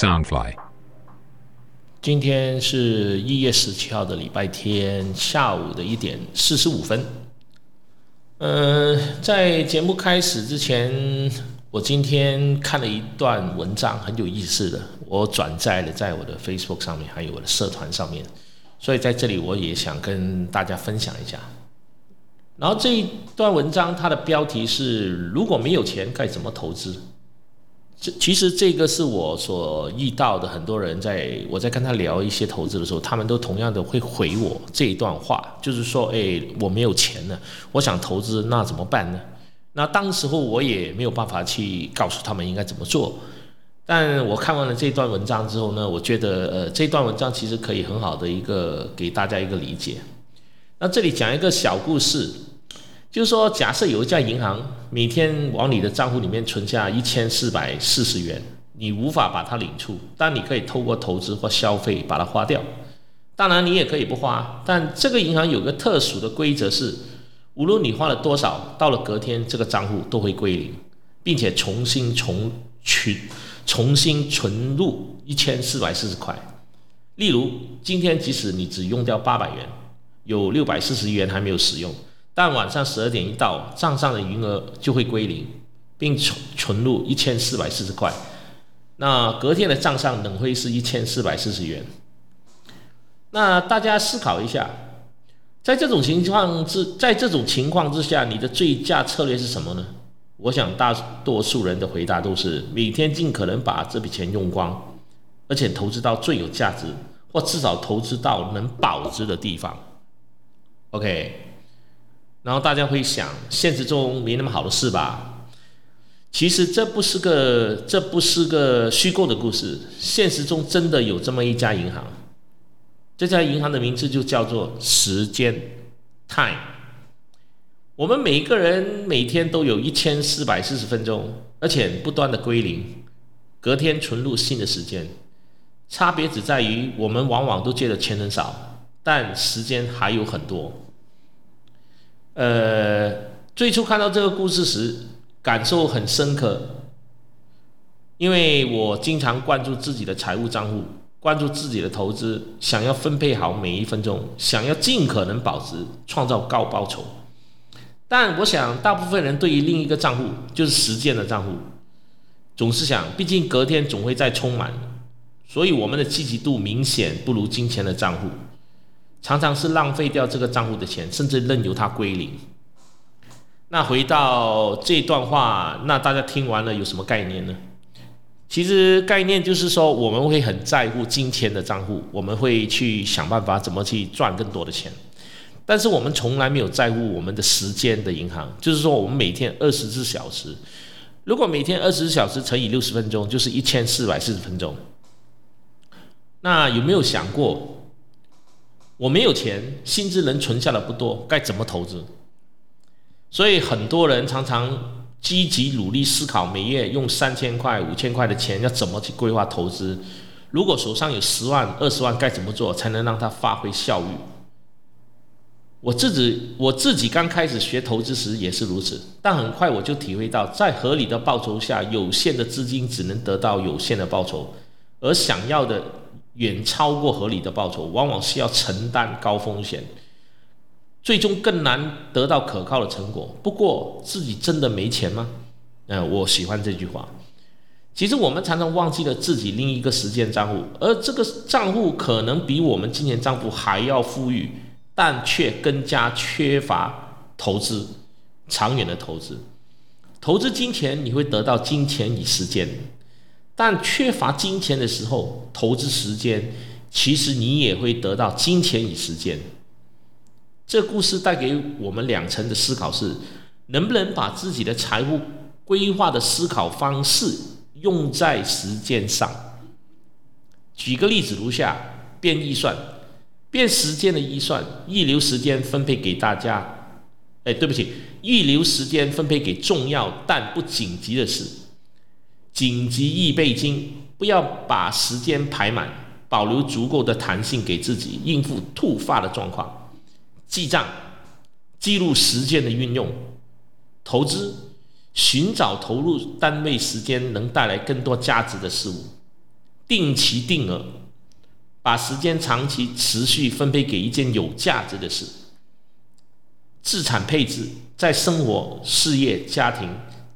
Soundfly。今天是一月十七号的礼拜天下午的一点四十五分。嗯，在节目开始之前，我今天看了一段文章，很有意思的，我转载了在我的 Facebook 上面，还有我的社团上面，所以在这里我也想跟大家分享一下。然后这一段文章它的标题是：如果没有钱，该怎么投资？这其实这个是我所遇到的很多人，在我在跟他聊一些投资的时候，他们都同样的会回我这一段话，就是说，哎，我没有钱了，我想投资，那怎么办呢？那当时候我也没有办法去告诉他们应该怎么做。但我看完了这段文章之后呢，我觉得，呃，这段文章其实可以很好的一个给大家一个理解。那这里讲一个小故事。就是说，假设有一家银行每天往你的账户里面存下一千四百四十元，你无法把它领出，但你可以透过投资或消费把它花掉。当然，你也可以不花，但这个银行有个特殊的规则是，无论你花了多少，到了隔天这个账户都会归零，并且重新重取、重新存入一千四百四十块。例如，今天即使你只用掉八百元，有六百四十元还没有使用。但晚上十二点一到，账上的余额就会归零，并存存入一千四百四十块。那隔天的账上仍会是一千四百四十元。那大家思考一下，在这种情况之在这种情况之下，你的最佳策略是什么呢？我想大多数人的回答都是每天尽可能把这笔钱用光，而且投资到最有价值，或至少投资到能保值的地方。OK。然后大家会想，现实中没那么好的事吧？其实这不是个，这不是个虚构的故事。现实中真的有这么一家银行，这家银行的名字就叫做时间 （Time）。我们每一个人每天都有一千四百四十分钟，而且不断的归零，隔天存入新的时间。差别只在于，我们往往都觉得钱很少，但时间还有很多。呃，最初看到这个故事时，感受很深刻，因为我经常关注自己的财务账户，关注自己的投资，想要分配好每一分钟，想要尽可能保值，创造高报酬。但我想，大部分人对于另一个账户，就是时间的账户，总是想，毕竟隔天总会再充满，所以我们的积极度明显不如金钱的账户。常常是浪费掉这个账户的钱，甚至任由它归零。那回到这段话，那大家听完了有什么概念呢？其实概念就是说，我们会很在乎金钱的账户，我们会去想办法怎么去赚更多的钱。但是我们从来没有在乎我们的时间的银行，就是说我们每天二十四小时，如果每天二十四小时乘以六十分钟，就是一千四百四十分钟。那有没有想过？我没有钱，薪资能存下的不多，该怎么投资？所以很多人常常积极努力思考，每月用三千块、五千块的钱要怎么去规划投资。如果手上有十万、二十万，该怎么做才能让它发挥效益？我自己我自己刚开始学投资时也是如此，但很快我就体会到，在合理的报酬下，有限的资金只能得到有限的报酬，而想要的。远超过合理的报酬，往往是要承担高风险，最终更难得到可靠的成果。不过，自己真的没钱吗？嗯，我喜欢这句话。其实，我们常常忘记了自己另一个时间账户，而这个账户可能比我们金钱账户还要富裕，但却更加缺乏投资，长远的投资。投资金钱，你会得到金钱与时间。但缺乏金钱的时候，投资时间，其实你也会得到金钱与时间。这故事带给我们两层的思考是：能不能把自己的财务规划的思考方式用在实践上？举个例子如下：变预算，变时间的预算，预留时间分配给大家。哎，对不起，预留时间分配给重要但不紧急的事。紧急预备金，不要把时间排满，保留足够的弹性给自己应付突发的状况。记账，记录时间的运用。投资，寻找投入单位时间能带来更多价值的事物。定期定额，把时间长期持续分配给一件有价值的事。资产配置，在生活、事业、家庭、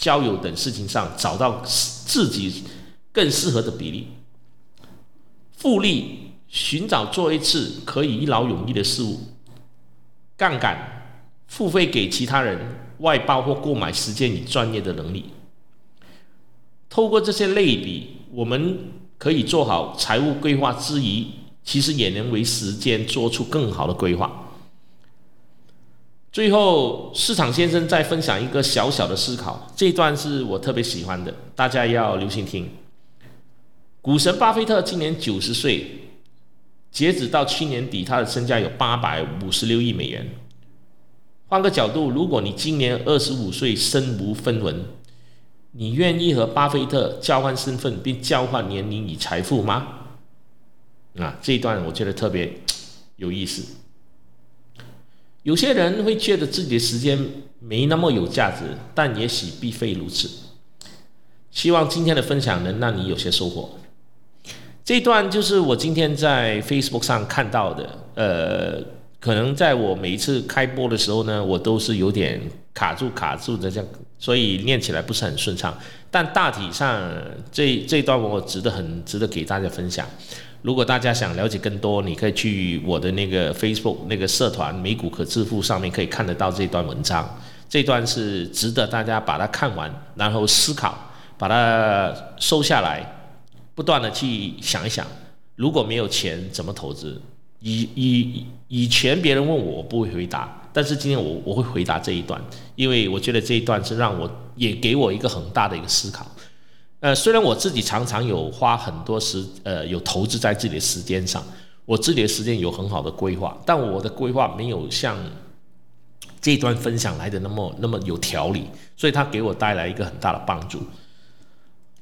交友等事情上找到自己更适合的比例。复利，寻找做一次可以一劳永逸的事物。杠杆，付费给其他人外包或购买时间与专业的能力。透过这些类比，我们可以做好财务规划之余，其实也能为时间做出更好的规划。最后，市场先生再分享一个小小的思考，这段是我特别喜欢的，大家要留心听。股神巴菲特今年九十岁，截止到去年底，他的身价有八百五十六亿美元。换个角度，如果你今年二十五岁，身无分文，你愿意和巴菲特交换身份，并交换年龄与财富吗？啊，这一段我觉得特别有意思。有些人会觉得自己的时间没那么有价值，但也许并非如此。希望今天的分享能让你有些收获。这段就是我今天在 Facebook 上看到的。呃，可能在我每一次开播的时候呢，我都是有点卡住卡住的这样，所以念起来不是很顺畅。但大体上，这这段我值得很值得给大家分享。如果大家想了解更多，你可以去我的那个 Facebook 那个社团“美股可致富”上面可以看得到这段文章。这段是值得大家把它看完，然后思考，把它收下来，不断的去想一想，如果没有钱怎么投资？以以以前别人问我，我不会回答，但是今天我我会回答这一段，因为我觉得这一段是让我也给我一个很大的一个思考。呃，虽然我自己常常有花很多时，呃，有投资在自己的时间上，我自己的时间有很好的规划，但我的规划没有像这一段分享来的那么那么有条理，所以它给我带来一个很大的帮助。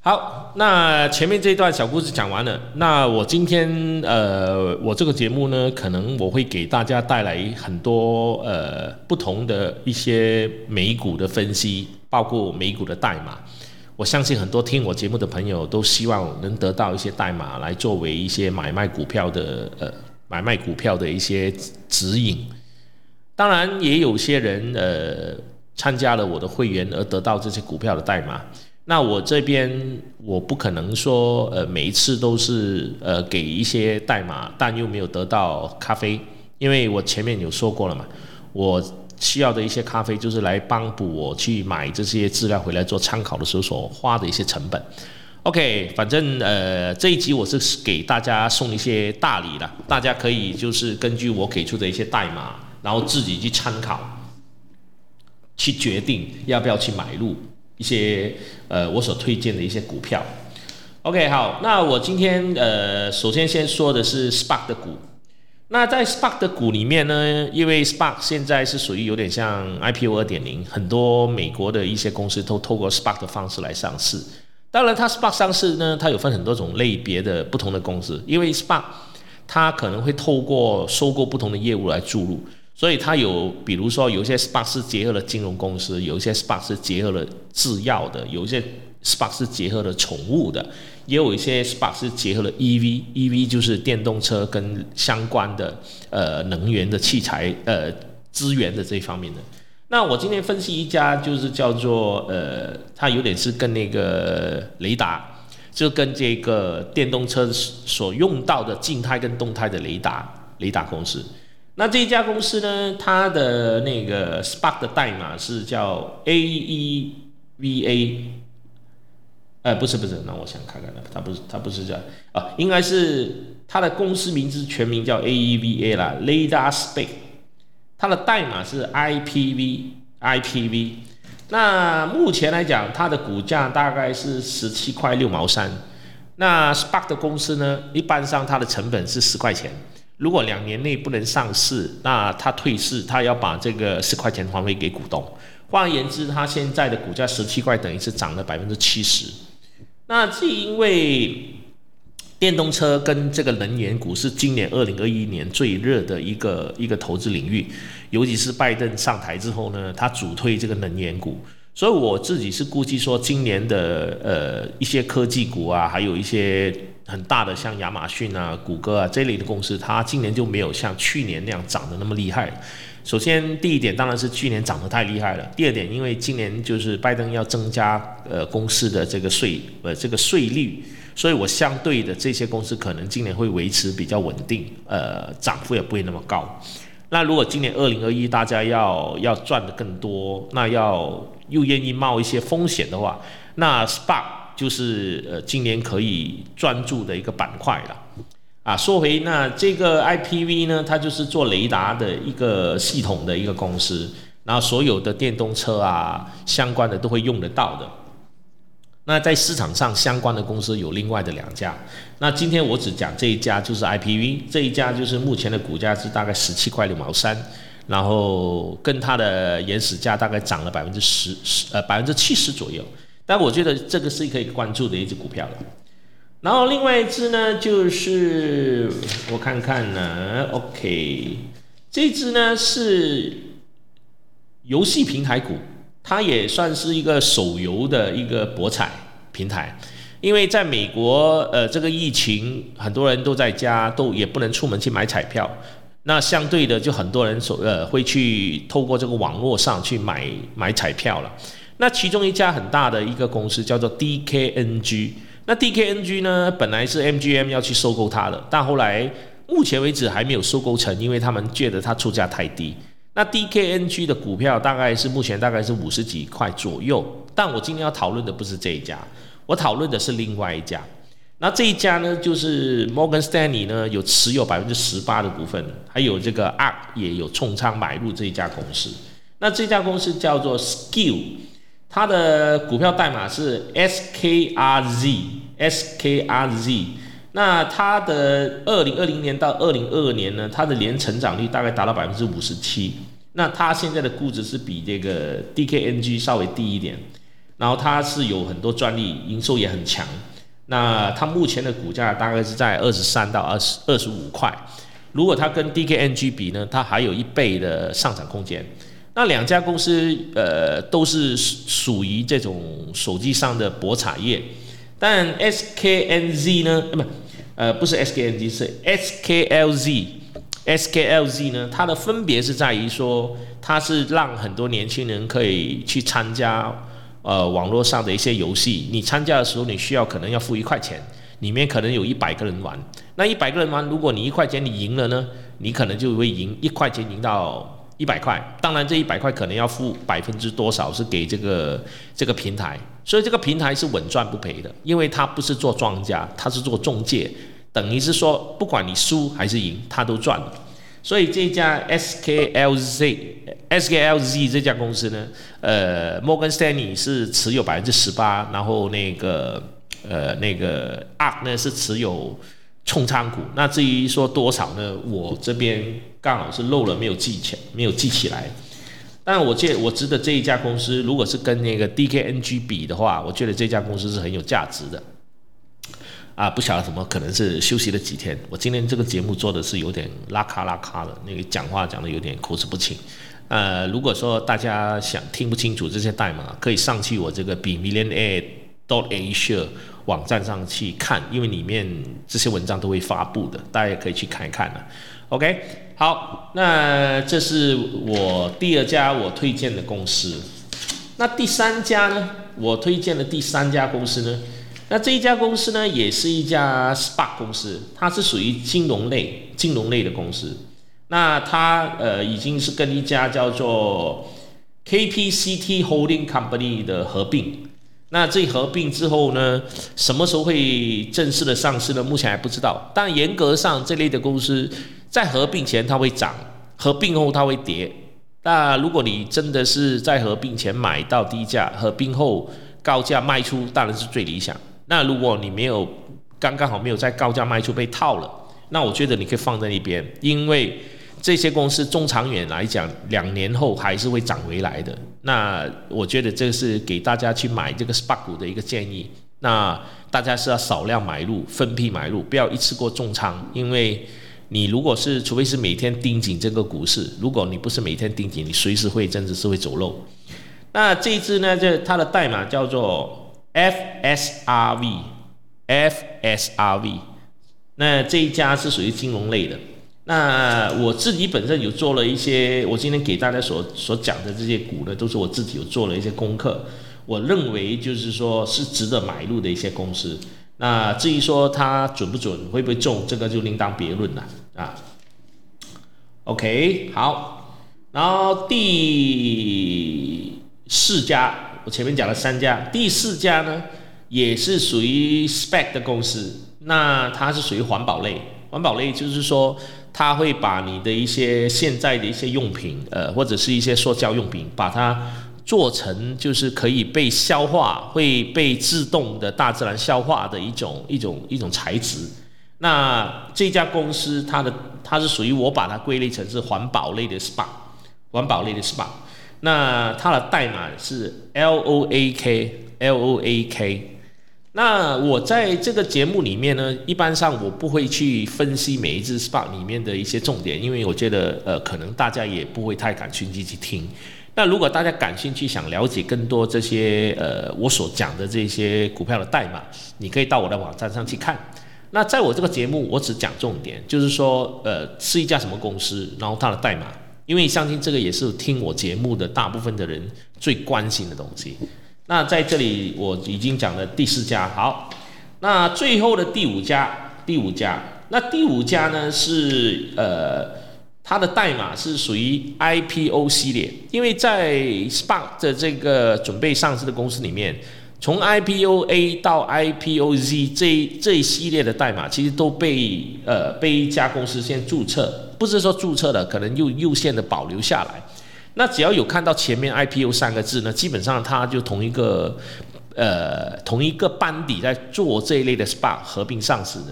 好，那前面这一段小故事讲完了，那我今天呃，我这个节目呢，可能我会给大家带来很多呃不同的一些美股的分析，包括美股的代码。我相信很多听我节目的朋友都希望能得到一些代码来作为一些买卖股票的呃买卖股票的一些指引。当然，也有些人呃参加了我的会员而得到这些股票的代码。那我这边我不可能说呃每一次都是呃给一些代码，但又没有得到咖啡，因为我前面有说过了嘛，我。需要的一些咖啡，就是来帮补我去买这些资料回来做参考的时候所花的一些成本。OK，反正呃这一集我是给大家送一些大礼了，大家可以就是根据我给出的一些代码，然后自己去参考，去决定要不要去买入一些呃我所推荐的一些股票。OK，好，那我今天呃首先先说的是 Spark 的股。那在 Spark 的股里面呢，因为 Spark 现在是属于有点像 IPO 二点零，很多美国的一些公司都透过 Spark 的方式来上市。当然，它 Spark 上市呢，它有分很多种类别的不同的公司，因为 Spark 它可能会透过收购不同的业务来注入，所以它有，比如说有一些 Spark 是结合了金融公司，有一些 Spark 是结合了制药的，有一些 Spark 是结合了宠物的。也有一些 Spark 是结合了 EV，EV 就是电动车跟相关的呃能源的器材呃资源的这一方面的。那我今天分析一家就是叫做呃，它有点是跟那个雷达，就跟这个电动车所用到的静态跟动态的雷达雷达公司。那这一家公司呢，它的那个 Spark 的代码是叫 AEVA。哎，不是不是，那我想看看，它不是它不是这样啊，应该是它的公司名字全名叫 AEVA 啦 l a d a r Space，它的代码是 IPV，IPV。那目前来讲，它的股价大概是十七块六毛三。那 Spark 的公司呢，一般上它的成本是十块钱，如果两年内不能上市，那它退市，它要把这个十块钱还回给股东。换言之，它现在的股价十七块，等于是涨了百分之七十。那是因为电动车跟这个能源股是今年二零二一年最热的一个一个投资领域，尤其是拜登上台之后呢，他主推这个能源股，所以我自己是估计说，今年的呃一些科技股啊，还有一些很大的像亚马逊啊、谷歌啊这类的公司，它今年就没有像去年那样涨得那么厉害。首先，第一点当然是去年涨得太厉害了。第二点，因为今年就是拜登要增加呃公司的这个税呃这个税率，所以我相对的这些公司可能今年会维持比较稳定，呃涨幅也不会那么高。那如果今年二零二一大家要要赚的更多，那要又愿意冒一些风险的话，那 SPA 就是呃今年可以专注的一个板块了。啊，说回那这个 IPV 呢，它就是做雷达的一个系统的一个公司，然后所有的电动车啊相关的都会用得到的。那在市场上相关的公司有另外的两家，那今天我只讲这一家就是 IPV，这一家就是目前的股价是大概十七块六毛三，然后跟它的原始价大概涨了百分之十十呃百分之七十左右，但我觉得这个是可以关注的一只股票了。然后另外一只呢，就是我看看呢，OK，这只呢是游戏平台股，它也算是一个手游的一个博彩平台。因为在美国，呃，这个疫情，很多人都在家，都也不能出门去买彩票。那相对的，就很多人所呃会去透过这个网络上去买买彩票了。那其中一家很大的一个公司叫做 DKNG。那 DKNG 呢？本来是 MGM 要去收购它的，但后来目前为止还没有收购成，因为他们觉得它出价太低。那 DKNG 的股票大概是目前大概是五十几块左右。但我今天要讨论的不是这一家，我讨论的是另外一家。那这一家呢，就是 Morgan Stanley 呢有持有百分之十八的股份，还有这个 ARK 也有重仓买入这一家公司。那这家公司叫做 Skill。它的股票代码是 SKRZ，SKRZ。那它的二零二零年到二零二二年呢，它的年成长率大概达到百分之五十七。那它现在的估值是比这个 DKNG 稍微低一点，然后它是有很多专利，营收也很强。那它目前的股价大概是在二十三到二十二十五块。如果它跟 DKNG 比呢，它还有一倍的上涨空间。那两家公司，呃，都是属于这种手机上的博彩业，但 SKNZ 呢，不，呃，不是 SKNZ，是 SKLZ，SKLZ 呢，它的分别是在于说，它是让很多年轻人可以去参加，呃，网络上的一些游戏。你参加的时候，你需要可能要付一块钱，里面可能有一百个人玩。那一百个人玩，如果你一块钱你赢了呢，你可能就会赢一块钱赢到。一百块，当然这一百块可能要付百分之多少是给这个这个平台，所以这个平台是稳赚不赔的，因为它不是做庄家，它是做中介，等于是说不管你输还是赢，它都赚。所以这家 SKLZ SKLZ 这家公司呢，呃，摩根斯丹尼是持有百分之十八，然后那个呃那个 ARK 呢是持有。重仓股，那至于说多少呢？我这边刚好是漏了，没有记起，没有记起来。但我记，我值得这一家公司，如果是跟那个 DKNG 比的话，我觉得这家公司是很有价值的。啊，不晓得怎么，可能是休息了几天。我今天这个节目做的是有点拉卡拉卡的，那个讲话讲的有点口齿不清。呃，如果说大家想听不清楚这些代码，可以上去我这个 b millionaire dot Asia。网站上去看，因为里面这些文章都会发布的，大家也可以去看一看了。OK，好，那这是我第二家我推荐的公司。那第三家呢？我推荐的第三家公司呢？那这一家公司呢，也是一家 SPA 公司，它是属于金融类、金融类的公司。那它呃已经是跟一家叫做 KPCT Holding Company 的合并。那这合并之后呢，什么时候会正式的上市呢？目前还不知道。但严格上，这类的公司在合并前它会涨，合并后它会跌。那如果你真的是在合并前买到低价，合并后高价卖出，当然是最理想。那如果你没有刚刚好没有在高价卖出被套了，那我觉得你可以放在那边，因为。这些公司中长远来讲，两年后还是会涨回来的。那我觉得这是给大家去买这个 SPA 股的一个建议。那大家是要少量买入，分批买入，不要一次过重仓。因为你如果是，除非是每天盯紧这个股市，如果你不是每天盯紧，你随时会真的是会走漏。那这一支呢，就它的代码叫做 FSRV，FSRV。那这一家是属于金融类的。那我自己本身有做了一些，我今天给大家所所讲的这些股呢，都是我自己有做了一些功课。我认为就是说是值得买入的一些公司。那至于说它准不准，会不会中，这个就另当别论了啊。OK，好，然后第四家，我前面讲了三家，第四家呢也是属于 Spec 的公司，那它是属于环保类，环保类就是说。它会把你的一些现在的一些用品，呃，或者是一些塑胶用品，把它做成就是可以被消化、会被自动的大自然消化的一种一种一种材质。那这家公司它的它是属于我把它归类成是环保类的 SPA，环保类的 SPA。那它的代码是 L O A K L O A K。那我在这个节目里面呢，一般上我不会去分析每一只 SPA 里面的一些重点，因为我觉得呃，可能大家也不会太感兴趣去听。那如果大家感兴趣，想了解更多这些呃我所讲的这些股票的代码，你可以到我的网站上去看。那在我这个节目，我只讲重点，就是说呃是一家什么公司，然后它的代码，因为相信这个也是听我节目的大部分的人最关心的东西。那在这里我已经讲了第四家，好，那最后的第五家，第五家，那第五家呢是呃，它的代码是属于 IPO 系列，因为在 SPAC 的这个准备上市的公司里面，从 IPO A 到 IPO Z 这这一系列的代码，其实都被呃被一家公司先注册，不是说注册了，可能又又线的保留下来。那只要有看到前面 IPO 三个字呢，基本上它就同一个呃同一个班底在做这一类的 SPA 合并上市的。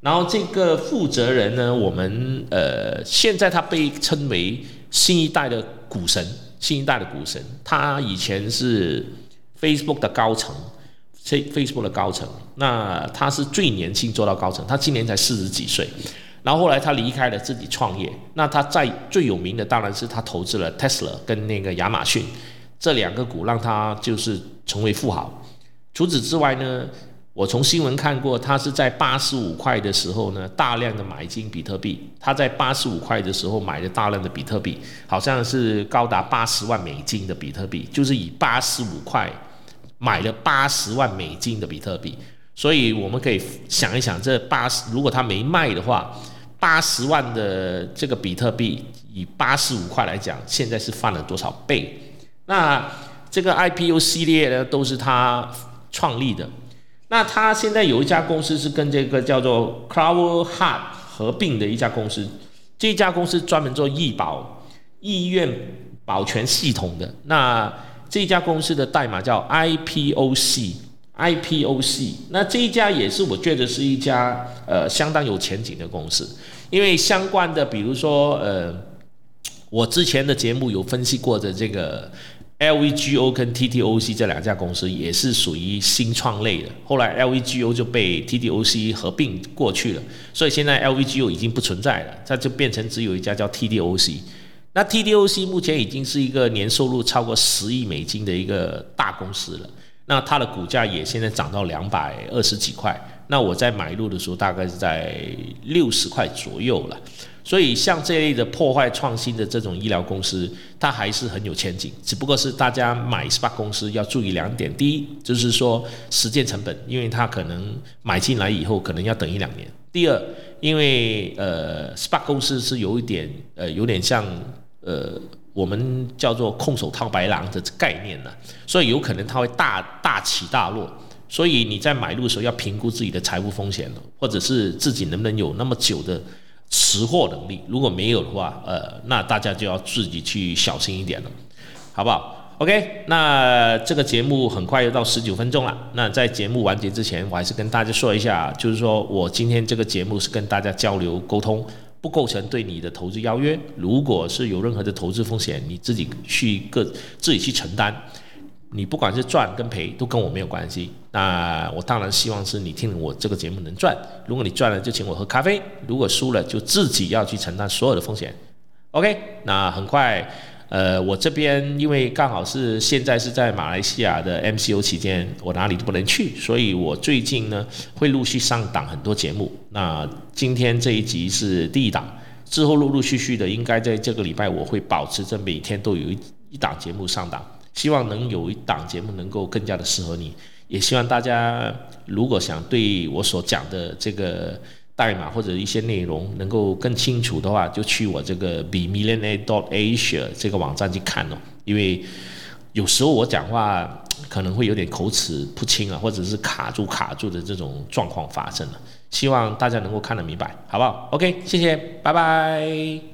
然后这个负责人呢，我们呃现在他被称为新一代的股神，新一代的股神。他以前是 Facebook 的高层，Facebook 的高层。那他是最年轻做到高层，他今年才四十几岁。然后后来他离开了自己创业，那他在最有名的当然是他投资了 Tesla 跟那个亚马逊这两个股，让他就是成为富豪。除此之外呢，我从新闻看过，他是在八十五块的时候呢，大量的买进比特币。他在八十五块的时候买了大量的比特币，好像是高达八十万美金的比特币，就是以八十五块买了八十万美金的比特币。所以我们可以想一想，这八十如果他没卖的话。八十万的这个比特币，以八十五块来讲，现在是翻了多少倍？那这个 IPO 系列呢，都是他创立的。那他现在有一家公司是跟这个叫做 CloudHeart 合并的一家公司，这家公司专门做医保、医院保全系统的。那这家公司的代码叫 IPOC。IPOC，那这一家也是我觉得是一家呃相当有前景的公司，因为相关的，比如说呃，我之前的节目有分析过的这个 LVGO 跟 TTOC 这两家公司也是属于新创类的，后来 LVGO 就被 TTOC 合并过去了，所以现在 LVGO 已经不存在了，它就变成只有一家叫 TTOC。那 TTOC 目前已经是一个年收入超过十亿美金的一个大公司了。那它的股价也现在涨到两百二十几块，那我在买入的时候大概是在六十块左右了。所以像这类的破坏创新的这种医疗公司，它还是很有前景。只不过是大家买 SPA 公司要注意两点：第一，就是说实践成本，因为它可能买进来以后可能要等一两年；第二，因为呃 SPA 公司是有一点呃有点像呃。我们叫做空手套白狼的概念呢，所以有可能它会大大起大落，所以你在买入的时候要评估自己的财务风险或者是自己能不能有那么久的持货能力。如果没有的话，呃，那大家就要自己去小心一点了，好不好？OK，那这个节目很快又到十九分钟了。那在节目完结之前，我还是跟大家说一下，就是说我今天这个节目是跟大家交流沟通。不构成对你的投资邀约。如果是有任何的投资风险，你自己去个自己去承担。你不管是赚跟赔，都跟我没有关系。那我当然希望是你听我这个节目能赚。如果你赚了，就请我喝咖啡；如果输了，就自己要去承担所有的风险。OK，那很快，呃，我这边因为刚好是现在是在马来西亚的 MCO 期间，我哪里都不能去，所以我最近呢会陆续上档很多节目。那今天这一集是第一档，之后陆陆续续的，应该在这个礼拜我会保持着每天都有一一档节目上档，希望能有一档节目能够更加的适合你。也希望大家如果想对我所讲的这个。代码或者一些内容能够更清楚的话，就去我这个 b millionaire dot asia 这个网站去看哦。因为有时候我讲话可能会有点口齿不清啊，或者是卡住卡住的这种状况发生了。希望大家能够看得明白，好不好？OK，谢谢，拜拜。